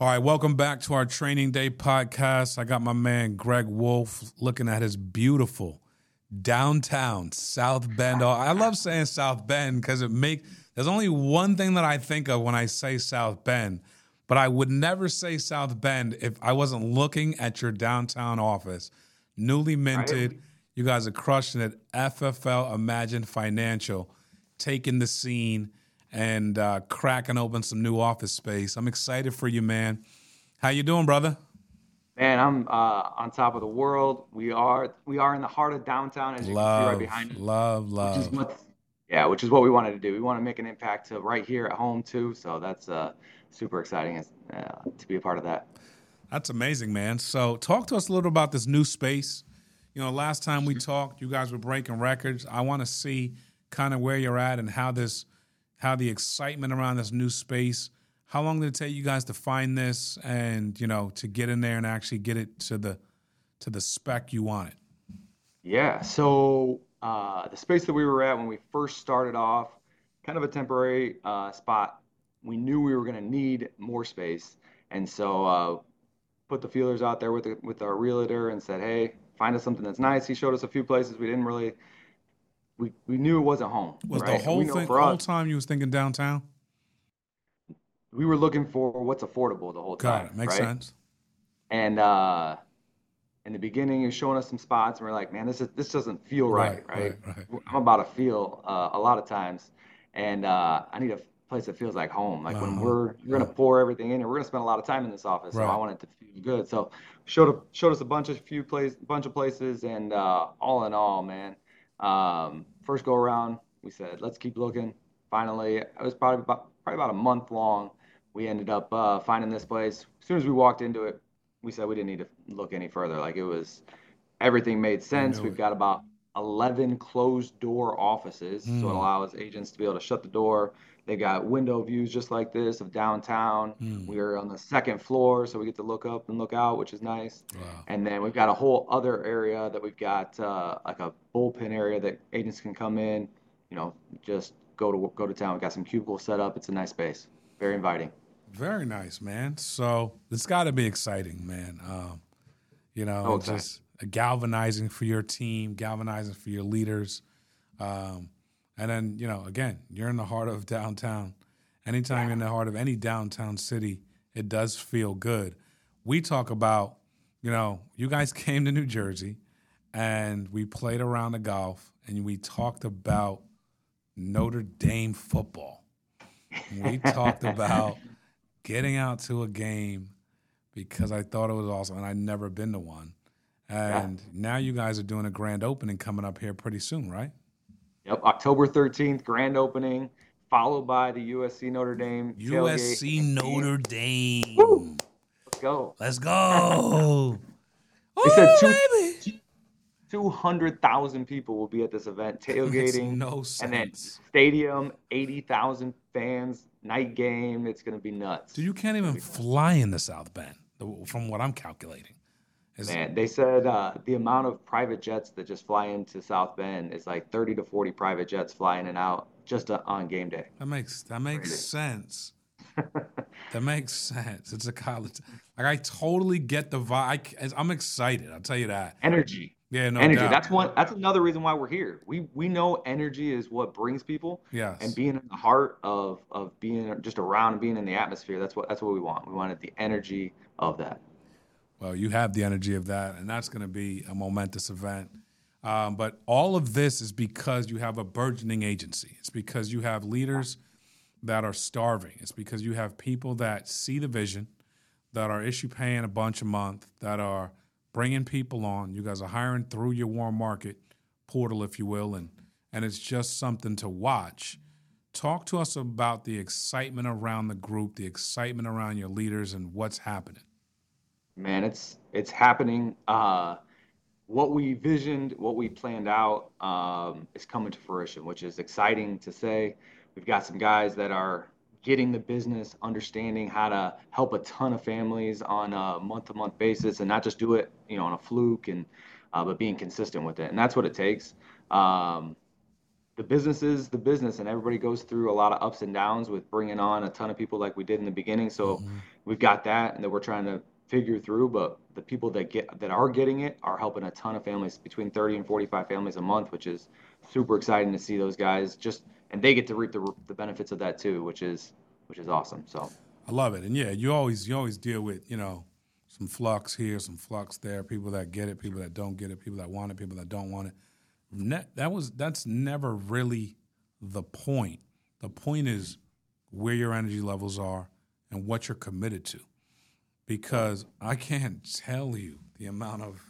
All right, welcome back to our Training Day podcast. I got my man Greg Wolfe looking at his beautiful downtown South Bend. Oh, I love saying South Bend because it make there's only one thing that I think of when I say South Bend, but I would never say South Bend if I wasn't looking at your downtown office, newly minted. Right. You guys are crushing it. FFL Imagine Financial, taking the scene and uh, cracking open some new office space. I'm excited for you, man. How you doing, brother? Man, I'm uh, on top of the world. We are we are in the heart of downtown, as you love, can see right behind us. Love, love. Which is what, yeah, which is what we wanted to do. We want to make an impact to right here at home too. So that's uh, super exciting uh, to be a part of that. That's amazing, man. So talk to us a little about this new space. You know, last time we talked, you guys were breaking records. I want to see kind of where you're at and how this how the excitement around this new space. How long did it take you guys to find this and you know to get in there and actually get it to the to the spec you wanted? Yeah, so uh, the space that we were at when we first started off, kind of a temporary uh, spot. We knew we were going to need more space, and so uh, put the feelers out there with the, with our realtor and said, "Hey, find us something that's nice." He showed us a few places we didn't really we, we knew it wasn't home. Was right? the whole thing the whole time you was thinking downtown? We were looking for what's affordable the whole time. Got it. Makes right? sense. And uh, in the beginning, you're showing us some spots, and we're like, man, this is this doesn't feel right, right? right? right, I'm about to feel uh, a lot of times, and uh, I need a place that feels like home. Like uh-huh. when we're we're gonna pour everything in, and we're gonna spend a lot of time in this office, so I want it to feel good. So showed showed us a bunch of few place, bunch of places, and uh, all in all, man um, first go around, we said, let's keep looking. Finally, it was probably about, probably about a month long. We ended up uh, finding this place. As soon as we walked into it, we said we didn't need to look any further. Like it was, everything made sense. We've got about 11 closed door offices, mm. so it hmm. allows agents to be able to shut the door, they got window views just like this of downtown. Mm. We're on the second floor, so we get to look up and look out, which is nice. Wow. And then we've got a whole other area that we've got uh, like a bullpen area that agents can come in, you know, just go to go to town. We've got some cubicles set up. It's a nice space, very inviting. Very nice, man. So it's got to be exciting, man. Um, you know, oh, just galvanizing for your team, galvanizing for your leaders. Um, and then, you know, again, you're in the heart of downtown. Anytime yeah. you're in the heart of any downtown city, it does feel good. We talk about, you know, you guys came to New Jersey and we played around the golf and we talked about Notre Dame football. We talked about getting out to a game because I thought it was awesome and I'd never been to one. And yeah. now you guys are doing a grand opening coming up here pretty soon, right? Yep, October 13th, grand opening, followed by the USC Notre Dame. USC Notre Dame. Woo! Let's go. Let's go. they said two, 200,000 people will be at this event, tailgating. no sense. And then stadium, 80,000 fans, night game. It's going to be nuts. Dude, you can't even fly in the South Bend, from what I'm calculating. Is Man, they said uh, the amount of private jets that just fly into South Bend is like 30 to 40 private jets flying in and out just uh, on game day. That makes that makes Crazy. sense. that makes sense. It's a college. Like I totally get the vibe. I, am excited. I'll tell you that. Energy. Yeah, no energy. Doubt. That's one. That's another reason why we're here. We we know energy is what brings people. Yeah. And being in the heart of of being just around and being in the atmosphere. That's what that's what we want. We wanted the energy of that. Well, you have the energy of that, and that's going to be a momentous event. Um, but all of this is because you have a burgeoning agency. It's because you have leaders that are starving. It's because you have people that see the vision, that are issue paying a bunch a month, that are bringing people on. You guys are hiring through your warm market portal, if you will, and and it's just something to watch. Talk to us about the excitement around the group, the excitement around your leaders, and what's happening man, it's it's happening. Uh, what we visioned, what we planned out, um, is coming to fruition, which is exciting to say. We've got some guys that are getting the business, understanding how to help a ton of families on a month-to-month basis, and not just do it, you know, on a fluke, and uh, but being consistent with it, and that's what it takes. Um, the business is the business and everybody goes through a lot of ups and downs with bringing on a ton of people like we did in the beginning so mm-hmm. we've got that and that we're trying to figure through. But the people that get that are getting it are helping a ton of families, between 30 and 45 families a month, which is super exciting to see those guys just and they get to reap the, the benefits of that too, which is which is awesome. So I love it, and yeah, you always you always deal with you know some flux here, some flux there, people that get it, people that don't get it, people that want it, people that don't want it. that was that's never really the point. The point is where your energy levels are and what you're committed to. Because I can't tell you the amount of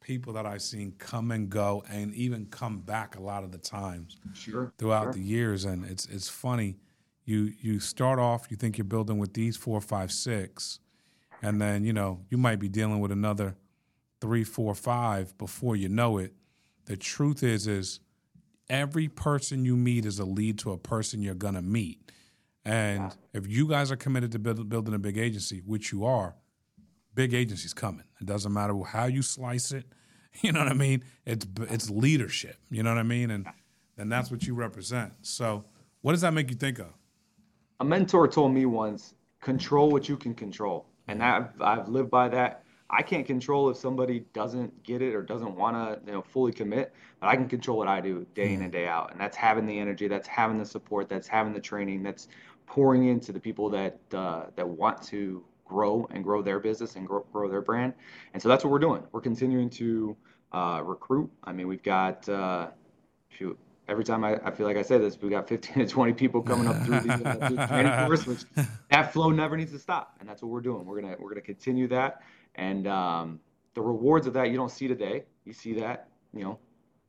people that I've seen come and go and even come back a lot of the times sure, throughout sure. the years. And it's it's funny. You you start off, you think you're building with these four, five, six, and then you know you might be dealing with another three, four, five before you know it. The truth is, is every person you meet is a lead to a person you're gonna meet. And if you guys are committed to build, building a big agency, which you are, big agency's coming. It doesn't matter how you slice it. You know what I mean? It's it's leadership. You know what I mean? And and that's what you represent. So, what does that make you think of? A mentor told me once, "Control what you can control," and I've I've lived by that. I can't control if somebody doesn't get it or doesn't want to, you know, fully commit, but I can control what I do day in mm. and day out, and that's having the energy, that's having the support, that's having the training, that's pouring into the people that uh, that want to grow and grow their business and grow, grow their brand. And so that's what we're doing. We're continuing to uh, recruit. I mean, we've got, uh, shoot, every time I, I, feel like I say this, we've got 15 to 20 people coming up through the, uh, through the training course, which that flow never needs to stop. And that's what we're doing. We're going to, we're to continue that. And um, the rewards of that, you don't see today. You see that, you know,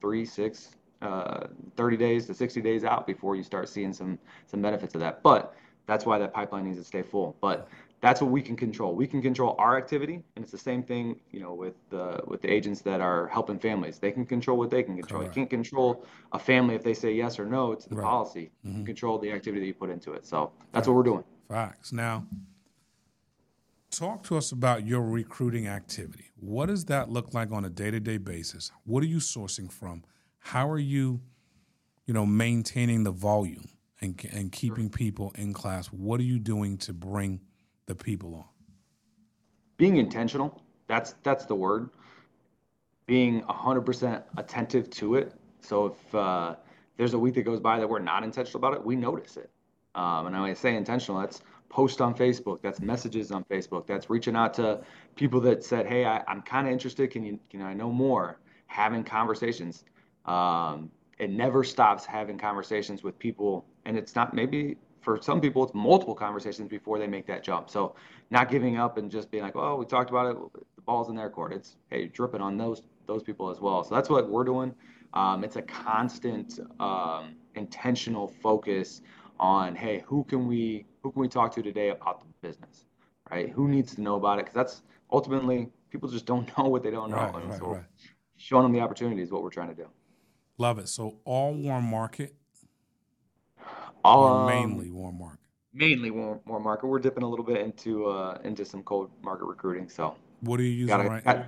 three, six, uh, 30 days to 60 days out before you start seeing some, some benefits of that. But that's why that pipeline needs to stay full. But that's what we can control. We can control our activity, and it's the same thing, you know, with the with the agents that are helping families. They can control what they can control. Correct. You can't control a family if they say yes or no to the right. policy. Mm-hmm. You control the activity that you put into it. So that's Facts. what we're doing. Facts. Now, talk to us about your recruiting activity. What does that look like on a day to day basis? What are you sourcing from? How are you, you know, maintaining the volume and and keeping people in class? What are you doing to bring the people on? Being intentional. That's that's the word. Being 100% attentive to it. So if uh, there's a week that goes by that we're not intentional about it, we notice it. Um, and when I say intentional, that's post on Facebook, that's messages on Facebook, that's reaching out to people that said, "Hey, I, am kind of interested. Can you can I know more?" Having conversations. Um, it never stops having conversations with people, and it's not maybe for some people, it's multiple conversations before they make that jump. So not giving up and just being like, oh, we talked about it, the ball's in their court. It's hey, dripping on those those people as well. So that's what we're doing. Um, it's a constant, um, intentional focus on hey, who can we who can we talk to today about the business, right? Who needs to know about it? Because that's ultimately people just don't know what they don't know, right, and right, so right. showing them the opportunity is what we're trying to do. Love it. So all warm market um, mainly warm market. Mainly warm, warm market. We're dipping a little bit into uh, into some cold market recruiting. So what are you using gotta, right now?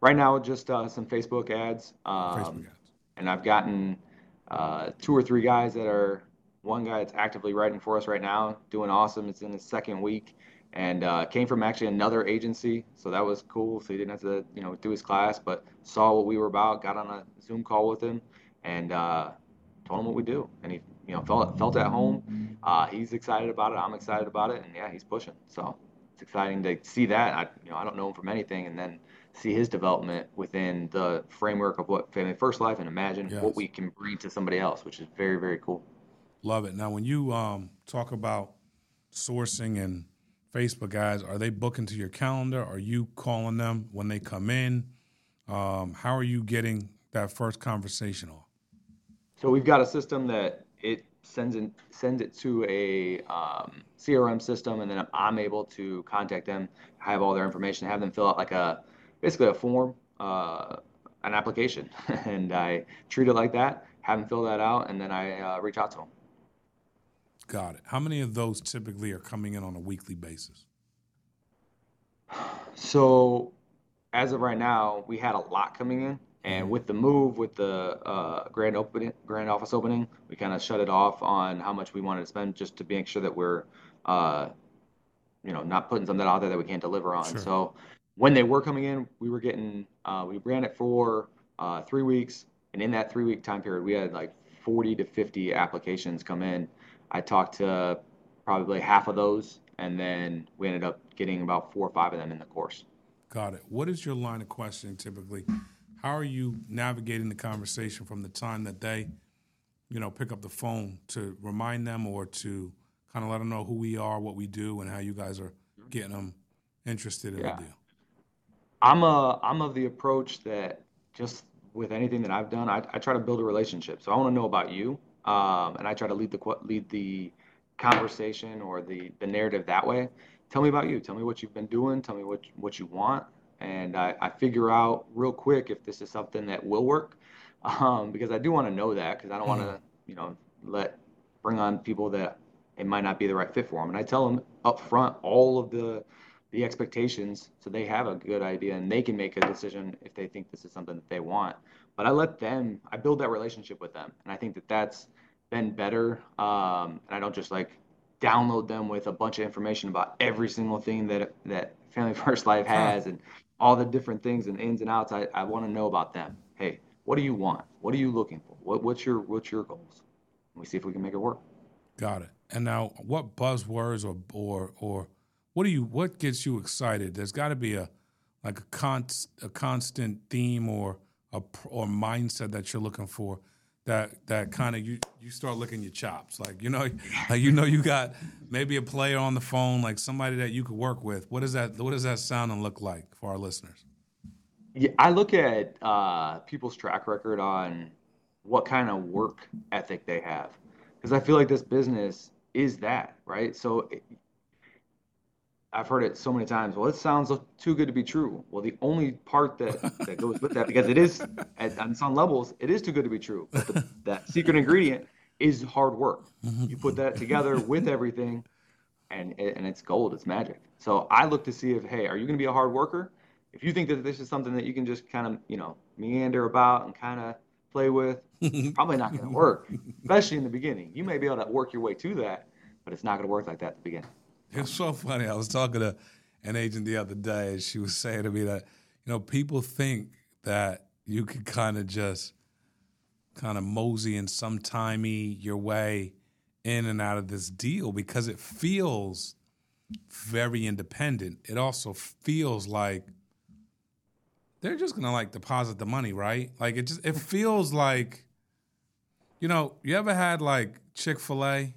Right now, just uh, some Facebook ads. Um, Facebook ads. And I've gotten uh, two or three guys that are one guy that's actively writing for us right now, doing awesome. It's in his second week, and uh, came from actually another agency, so that was cool. So he didn't have to, you know, do his class, but saw what we were about, got on a Zoom call with him, and uh, told him what we do, and he you know felt felt at home. Uh, he's excited about it. I'm excited about it, and yeah, he's pushing. So it's exciting to see that. I you know I don't know him from anything, and then see his development within the framework of what Family First Life, and imagine yes. what we can bring to somebody else, which is very very cool. Love it. Now, when you um, talk about sourcing and Facebook guys, are they booking to your calendar? Are you calling them when they come in? Um, how are you getting that first conversation off? So we've got a system that it sends in, sends it to a um, CRM system, and then I'm able to contact them, have all their information, have them fill out like a basically a form, uh, an application, and I treat it like that. Have them fill that out, and then I uh, reach out to them. Got it. How many of those typically are coming in on a weekly basis? So, as of right now, we had a lot coming in. And with the move, with the uh, grand opening, grand office opening, we kind of shut it off on how much we wanted to spend, just to make sure that we're uh, you know, not putting something out there that we can't deliver on. Sure. So when they were coming in, we were getting, uh, we ran it for uh, three weeks. And in that three week time period, we had like 40 to 50 applications come in. I talked to probably half of those, and then we ended up getting about four or five of them in the course. Got it. What is your line of questioning typically? How are you navigating the conversation from the time that they, you know, pick up the phone to remind them or to kind of let them know who we are, what we do, and how you guys are getting them interested in yeah. the deal? I'm a I'm of the approach that just with anything that I've done, I, I try to build a relationship. So I want to know about you, um, and I try to lead the lead the conversation or the the narrative that way. Tell me about you. Tell me what you've been doing. Tell me what what you want, and I, I figure out real quick if this is something that will work, um, because I do want to know that because I don't want to mm-hmm. you know let bring on people that it might not be the right fit for them. And I tell them up front all of the the expectations so they have a good idea and they can make a decision if they think this is something that they want but i let them i build that relationship with them. And i think that that's been better um, and i don't just like download them with a bunch of information about every single thing that that family first life has and all the different things and ins and outs. I, I want to know about them. Hey what do you want? What are you looking for? What, what's your what's your goals? And we see if we can make it work. Got it. And now what buzzwords or or or what do you what gets you excited? There's got to be a like a con a constant theme or a or mindset that you're looking for that that kind of you you start looking your chops. Like you know like you know you got maybe a player on the phone like somebody that you could work with. What does that what does that sound and look like for our listeners? Yeah i look at uh, people's track record on what kind of work ethic they have. Because i feel like this business is that right? So I've heard it so many times. Well, it sounds too good to be true. Well, the only part that, that goes with that, because it is at, on some levels, it is too good to be true. But the, that secret ingredient is hard work. Mm-hmm. You put that together with everything, and and it's gold. It's magic. So I look to see if, hey, are you going to be a hard worker? If you think that this is something that you can just kind of, you know, meander about and kind of play with, probably not going to work, especially in the beginning. You may be able to work your way to that, but it's not going to work like that at the beginning. It's so funny. I was talking to an agent the other day, and she was saying to me that, you know, people think that you can kind of just kind of mosey and sometimey your way in and out of this deal because it feels very independent. It also feels like they're just gonna like deposit the money, right? Like it just it feels like, you know, you ever had like Chick Fil A,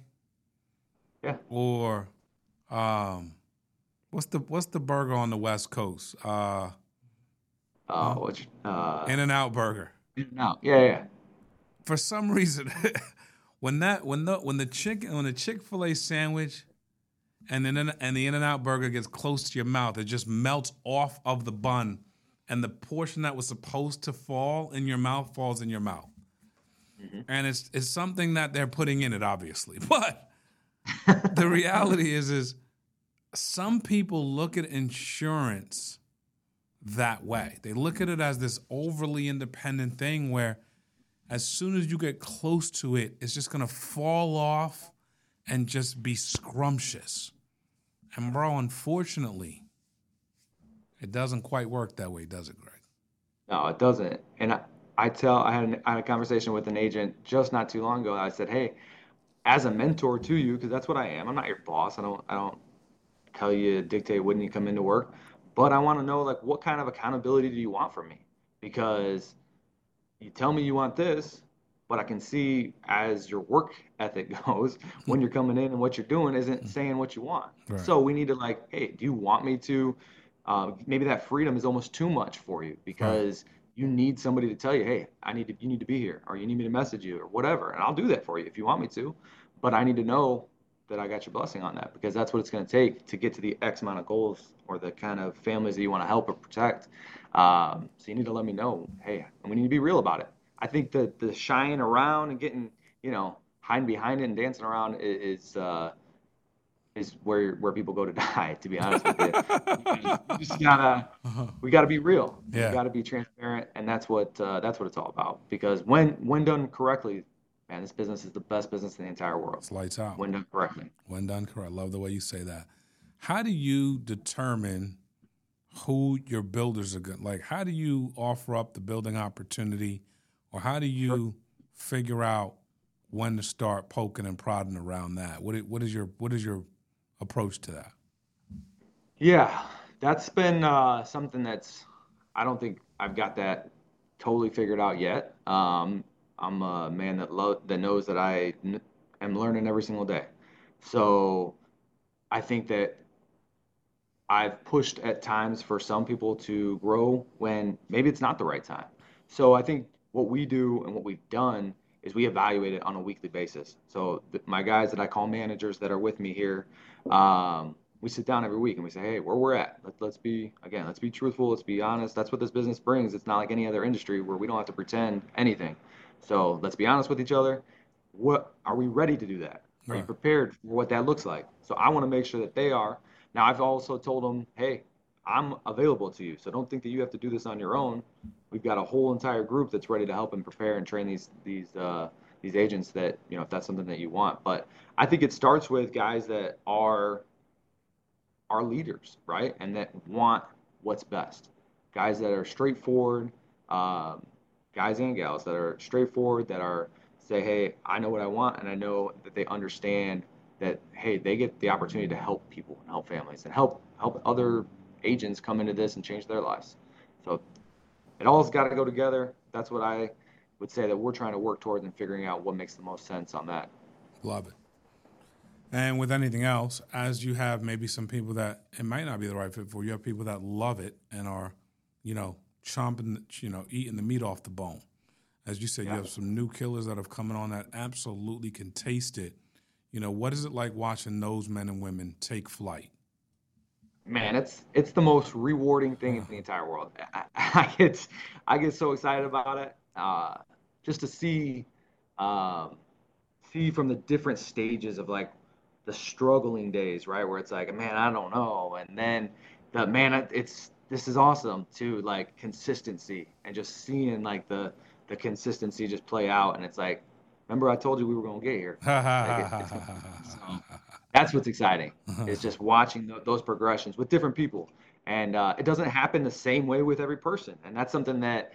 yeah, or um, what's the what's the burger on the West Coast? Uh, which uh, In and Out Burger. In and Out, yeah, yeah. For some reason, when that when the when the chicken when the Chick Fil A sandwich and then and the In and Out Burger gets close to your mouth, it just melts off of the bun, and the portion that was supposed to fall in your mouth falls in your mouth. Mm-hmm. And it's it's something that they're putting in it, obviously, but the reality is is some people look at insurance that way. They look at it as this overly independent thing where as soon as you get close to it, it's just gonna fall off and just be scrumptious. And bro, unfortunately, it doesn't quite work that way, does it, Greg? No, it doesn't. And I, I tell I had, an, I had a conversation with an agent just not too long ago. I said, "Hey, as a mentor to you because that's what I am. I'm not your boss. I don't I don't tell you dictate when you come into work, but I want to know like what kind of accountability do you want from me? Because you tell me you want this, but I can see as your work ethic goes when you're coming in and what you're doing isn't mm. saying what you want. Right. So we need to like, hey, do you want me to? Uh, maybe that freedom is almost too much for you because. Right you need somebody to tell you, hey, I need to, you need to be here, or you need me to message you, or whatever, and I'll do that for you if you want me to. But I need to know that I got your blessing on that because that's what it's going to take to get to the X amount of goals or the kind of families that you want to help or protect. Um, so you need to let me know, hey, and we need to be real about it. I think that the shying around and getting, you know, hiding behind it and dancing around is, uh, is where where people go to die. To be honest with you, you just gotta uh-huh. we gotta be real. Yeah. We gotta be transparent, and that's what uh, that's what it's all about. Because when when done correctly, man, this business is the best business in the entire world. It's lights out. When done correctly. When done correct. I love the way you say that. how do you determine who your builders are good? Like, how do you offer up the building opportunity, or how do you sure. figure out when to start poking and prodding around that? What what is your what is your approach to that? Yeah, that's been uh, something that's I don't think I've got that totally figured out yet. Um, I'm a man that lo- that knows that I n- am learning every single day. So I think that I've pushed at times for some people to grow when maybe it's not the right time. So I think what we do and what we've done is we evaluate it on a weekly basis. So my guys that I call managers that are with me here, um, we sit down every week and we say, hey, where we're at. Let, let's be again, let's be truthful. Let's be honest. That's what this business brings. It's not like any other industry where we don't have to pretend anything. So let's be honest with each other. What are we ready to do that? Are you prepared for what that looks like? So I want to make sure that they are. Now I've also told them, hey, I'm available to you. So don't think that you have to do this on your own. We've got a whole entire group that's ready to help and prepare and train these these uh, these agents that you know if that's something that you want. But I think it starts with guys that are are leaders, right, and that want what's best. Guys that are straightforward, um, guys and gals that are straightforward, that are say, hey, I know what I want, and I know that they understand that hey, they get the opportunity to help people and help families and help help other agents come into this and change their lives. So it all's got to go together. That's what I would say that we're trying to work towards and figuring out what makes the most sense on that. Love it. And with anything else, as you have maybe some people that it might not be the right fit for, you have people that love it and are, you know, chomping, you know, eating the meat off the bone. As you said, yeah. you have some new killers that have come on that absolutely can taste it you know, what is it like watching those men and women take flight? Man, it's it's the most rewarding thing in the entire world. I, I get I get so excited about it. Uh, just to see um, see from the different stages of like the struggling days, right? Where it's like, man, I don't know, and then the man, it's this is awesome too, like consistency and just seeing like the the consistency just play out, and it's like Remember, I told you we were going to get here. like so that's what's exciting. Is just watching those progressions with different people, and uh, it doesn't happen the same way with every person. And that's something that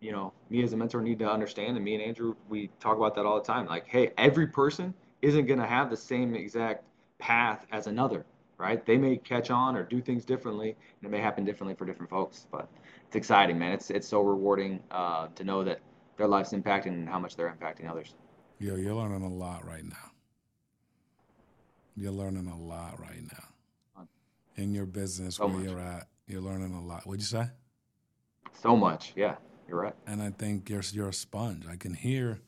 you know me as a mentor need to understand. And me and Andrew, we talk about that all the time. Like, hey, every person isn't going to have the same exact path as another, right? They may catch on or do things differently, and it may happen differently for different folks. But it's exciting, man. It's it's so rewarding uh, to know that their life's impacting and how much they're impacting others. yeah you're learning a lot right now. You're learning a lot right now. In your business, so where much. you're at, you're learning a lot. What'd you say? So much. Yeah, you're right. And I think you're, you're a sponge. I can hear.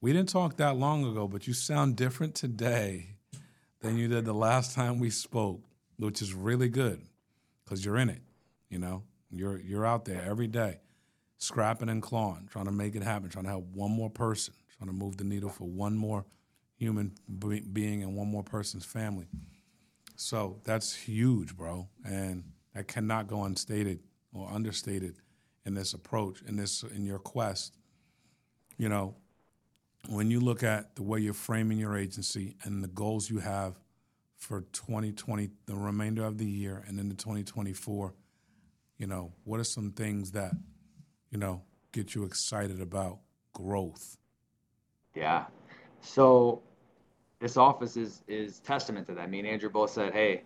We didn't talk that long ago, but you sound different today than you did the last time we spoke, which is really good because you're in it. You know, you're you're out there every day, scrapping and clawing, trying to make it happen, trying to help one more person trying to move the needle for one more human be- being and one more person's family. So that's huge, bro, and that cannot go unstated or understated in this approach, in this in your quest. You know, when you look at the way you're framing your agency and the goals you have for 2020, the remainder of the year, and into 2024, you know, what are some things that you know get you excited about growth? Yeah. So this office is is testament to that. Me and Andrew both said, "Hey,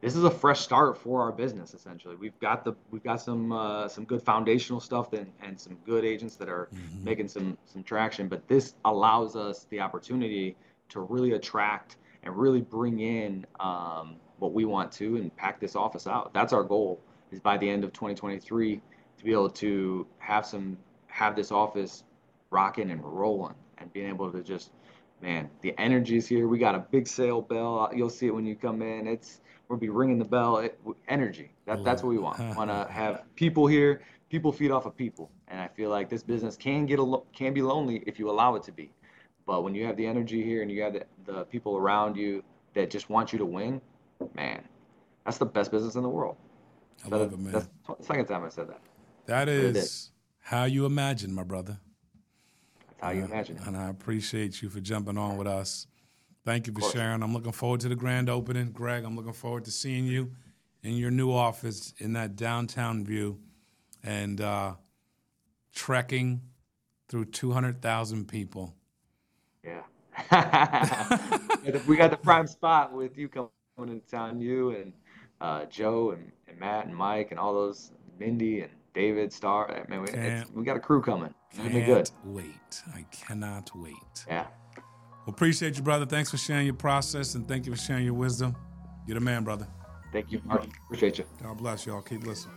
this is a fresh start for our business. Essentially, we've got the we've got some uh, some good foundational stuff and, and some good agents that are mm-hmm. making some some traction. But this allows us the opportunity to really attract and really bring in um, what we want to and pack this office out. That's our goal. Is by the end of 2023 to be able to have some have this office rocking and rolling and being able to just, man, the energy is here. We got a big sale bell. You'll see it when you come in. It's we'll be ringing the bell. It, energy. That, that's what we want. We want to have people here. People feed off of people, and I feel like this business can get a can be lonely if you allow it to be. But when you have the energy here and you have the, the people around you that just want you to win, man, that's the best business in the world. I love that, it, man. That's the second time I said that. That is how you imagine, my brother how you imagine it. And I appreciate you for jumping on with us. Thank you for sharing. I'm looking forward to the grand opening. Greg, I'm looking forward to seeing you in your new office in that downtown view and uh, trekking through 200,000 people. Yeah. we got the prime spot with you coming into town, you and uh, Joe and, and, Matt and Mike and all those, Mindy and David Starr. I eh, mean, we, we got a crew coming. It's to be good. Wait. I cannot wait. Yeah. Well, appreciate you, brother. Thanks for sharing your process and thank you for sharing your wisdom. You're the man, brother. Thank you, Mark. Appreciate you. God bless y'all. Keep listening.